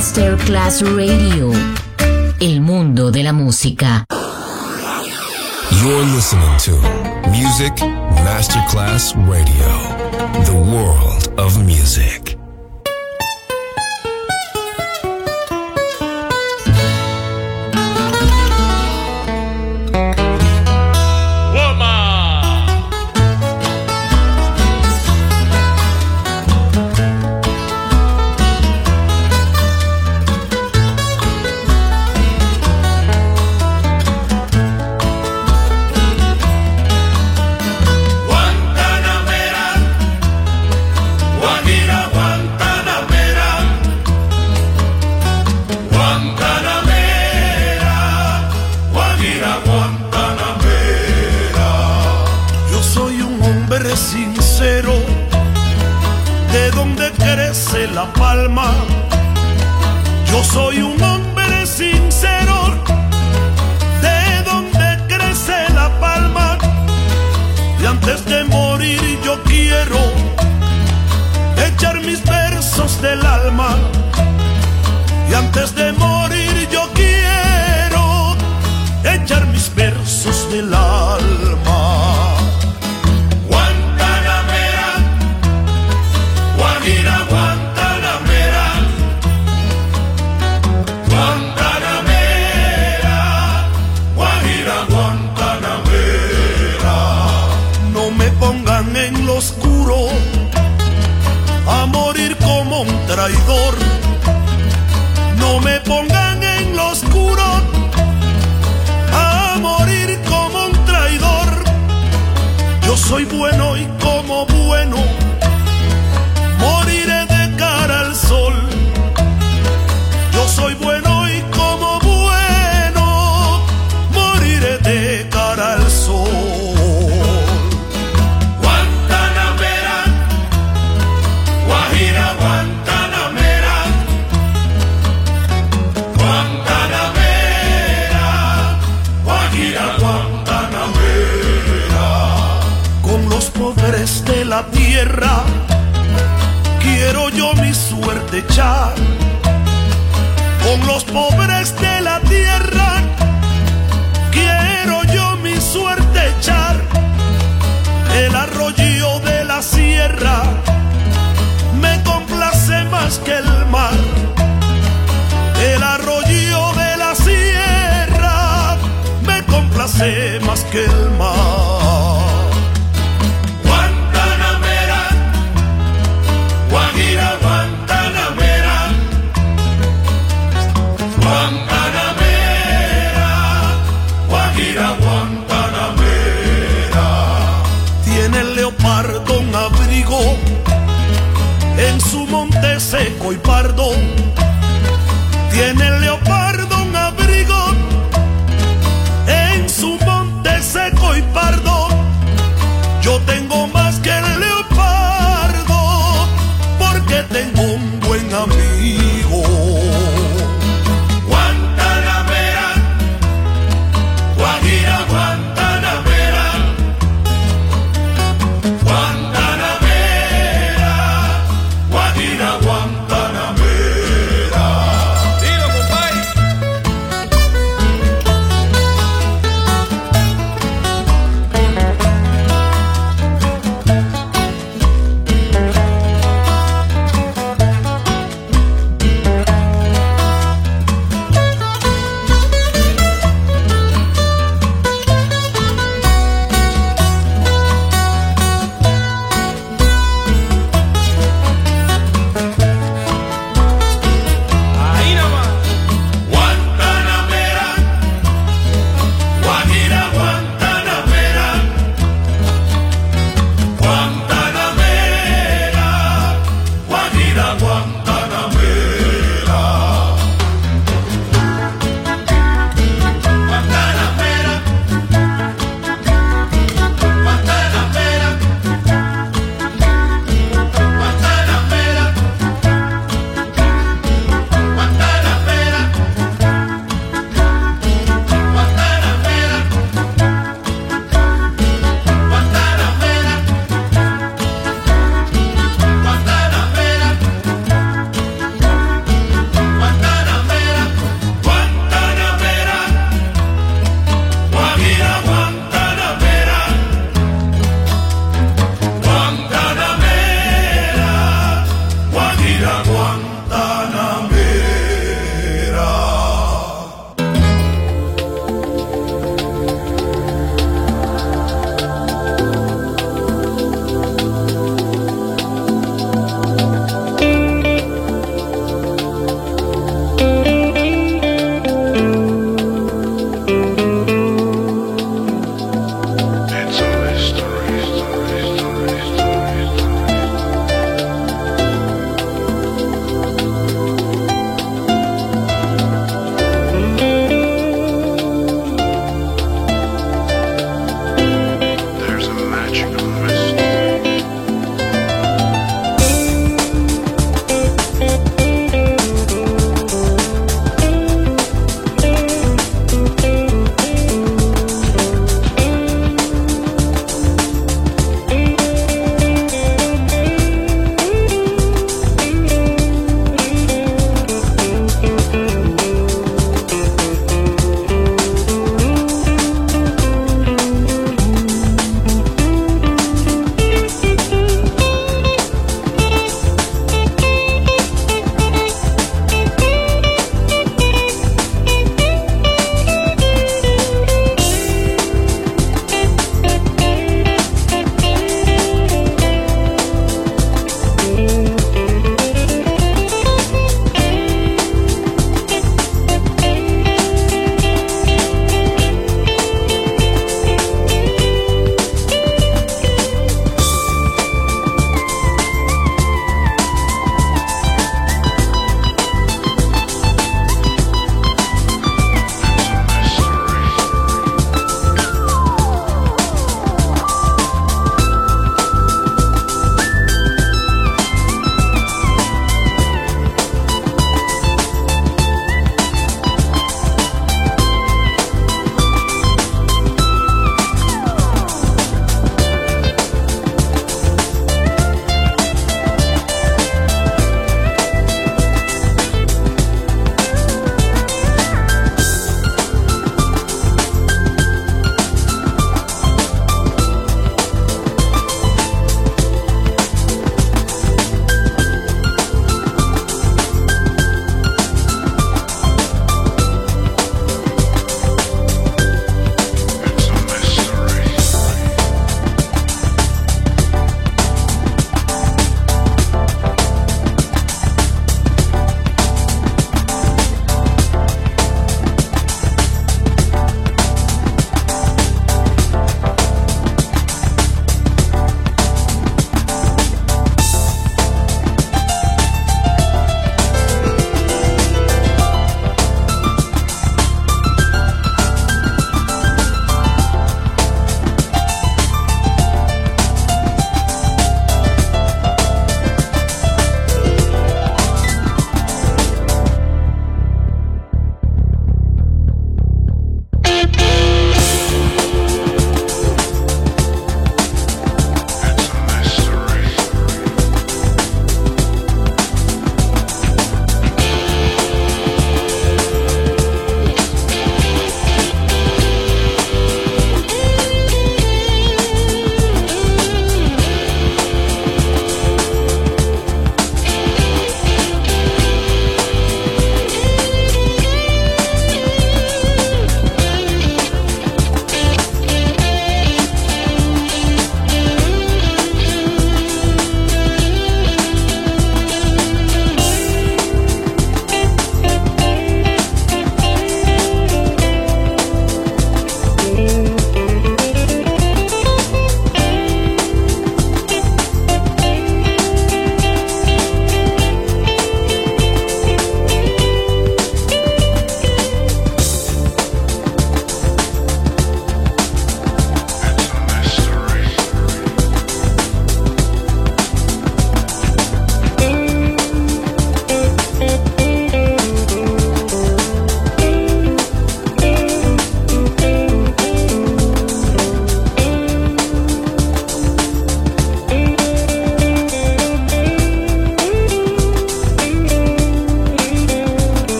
Masterclass Radio. El mundo de la música. You're listening to Music Masterclass Radio. The world of music. seco y pardo.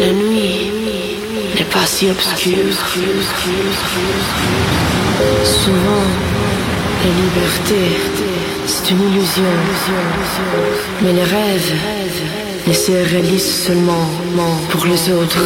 La nuit, les passés obscurs. Souvent, la liberté, c'est une illusion. Mais les rêves ne se réalisent seulement pour les autres.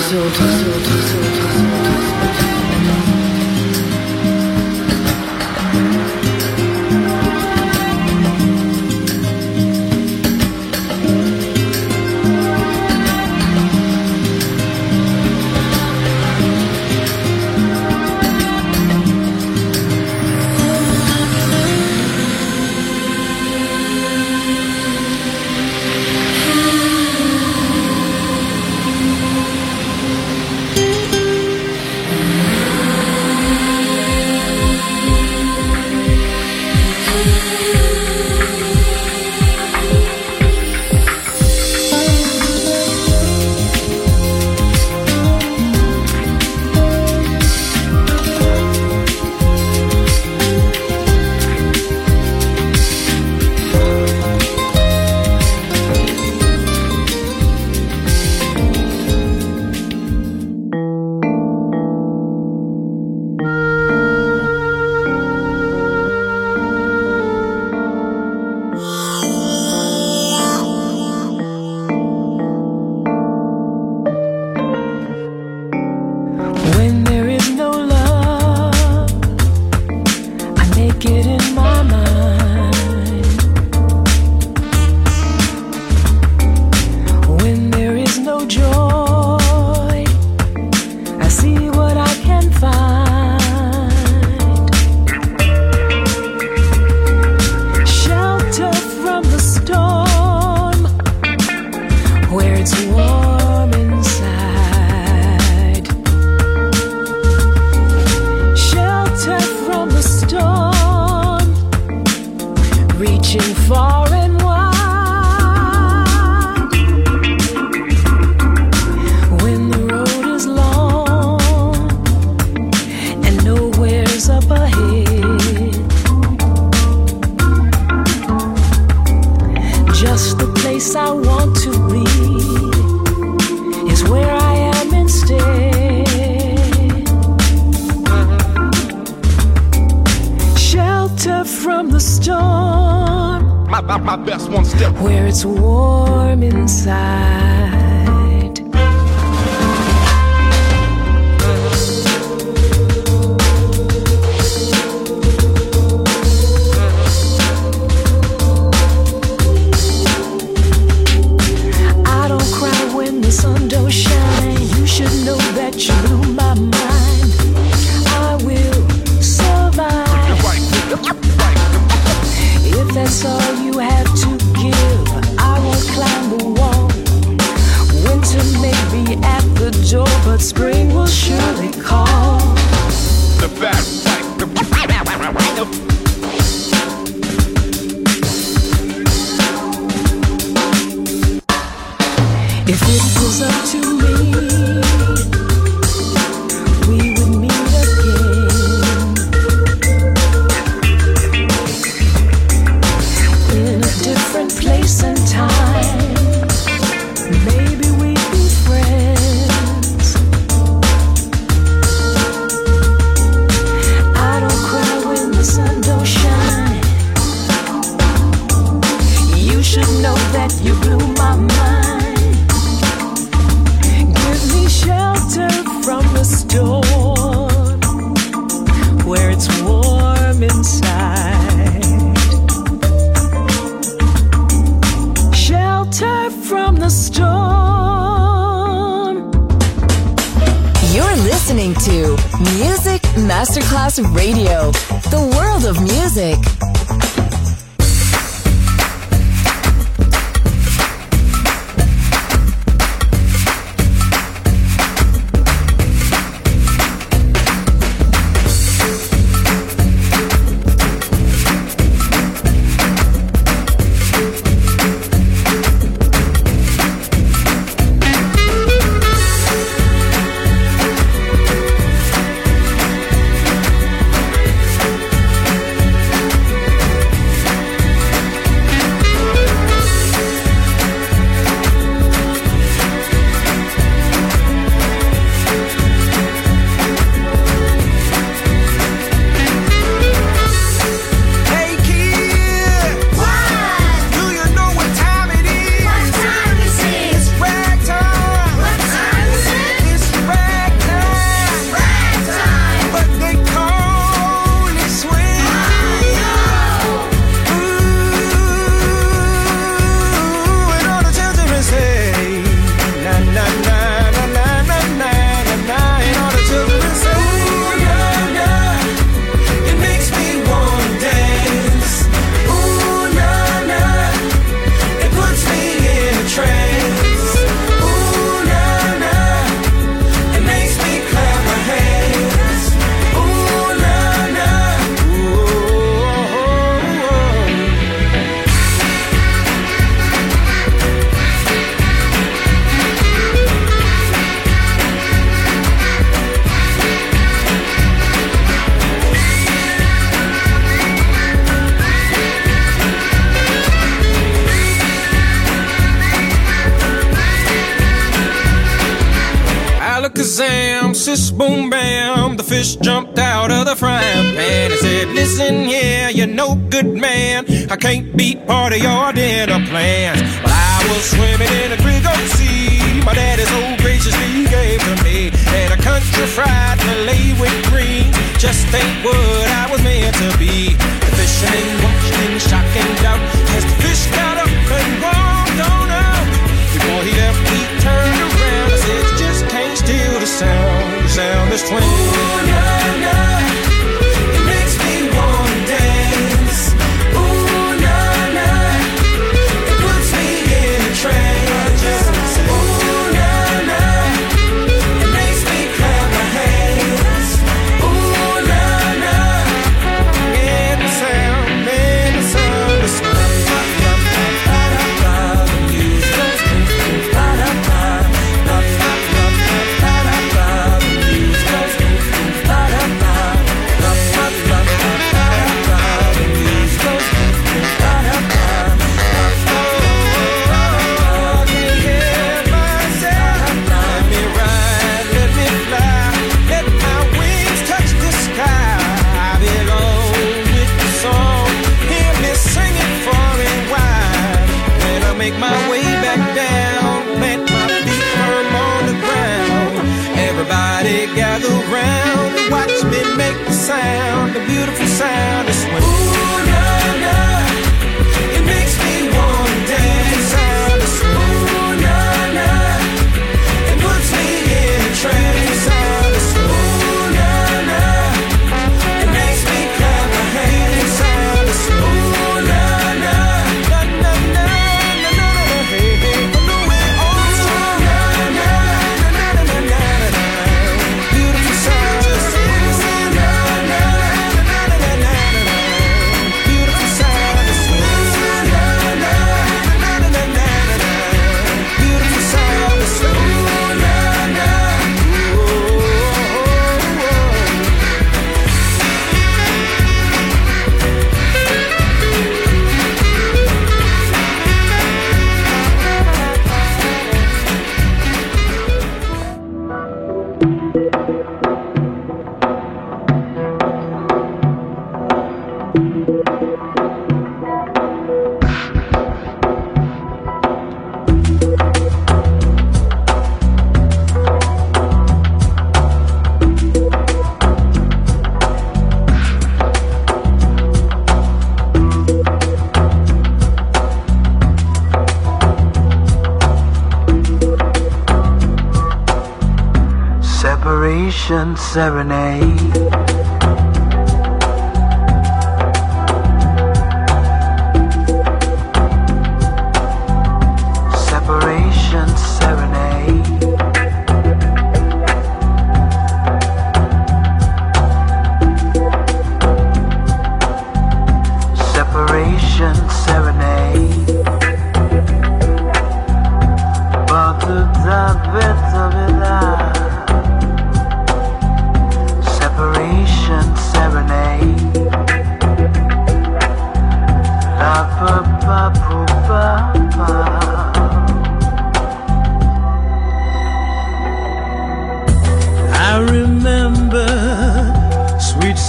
7 a.m.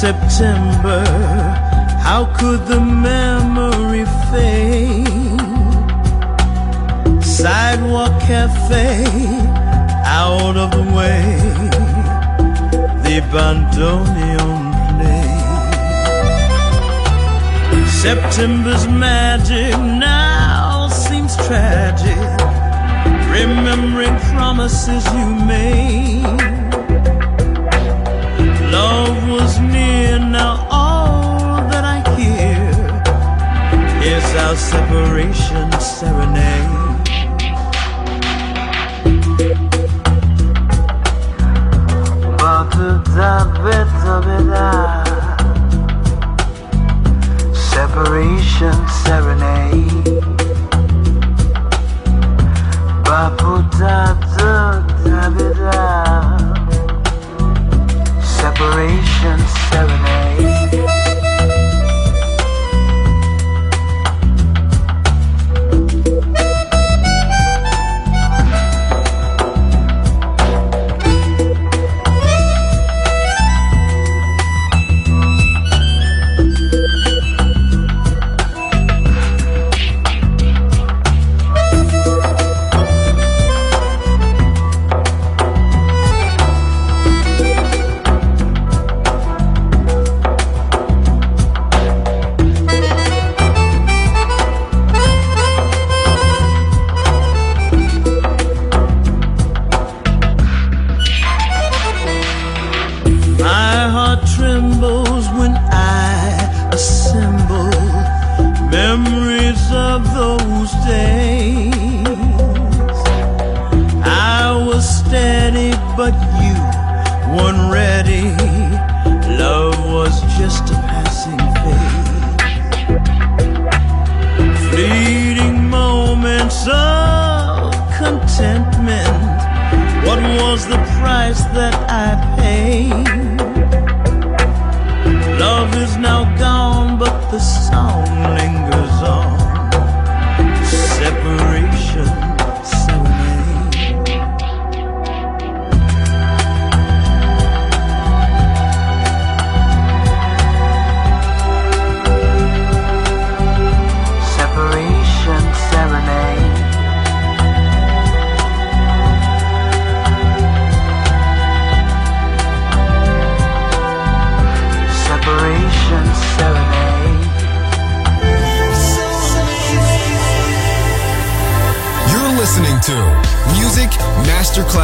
September How could the memory fade? Sidewalk cafe Out of the way. The bandoneon play. September's magic now seems tragic. Remembering promises you made. Love was near, now all that I hear is our separation serenade. Separation serenade. Baputa da da da separation serenade.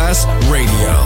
The radio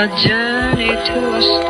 A journey to a star.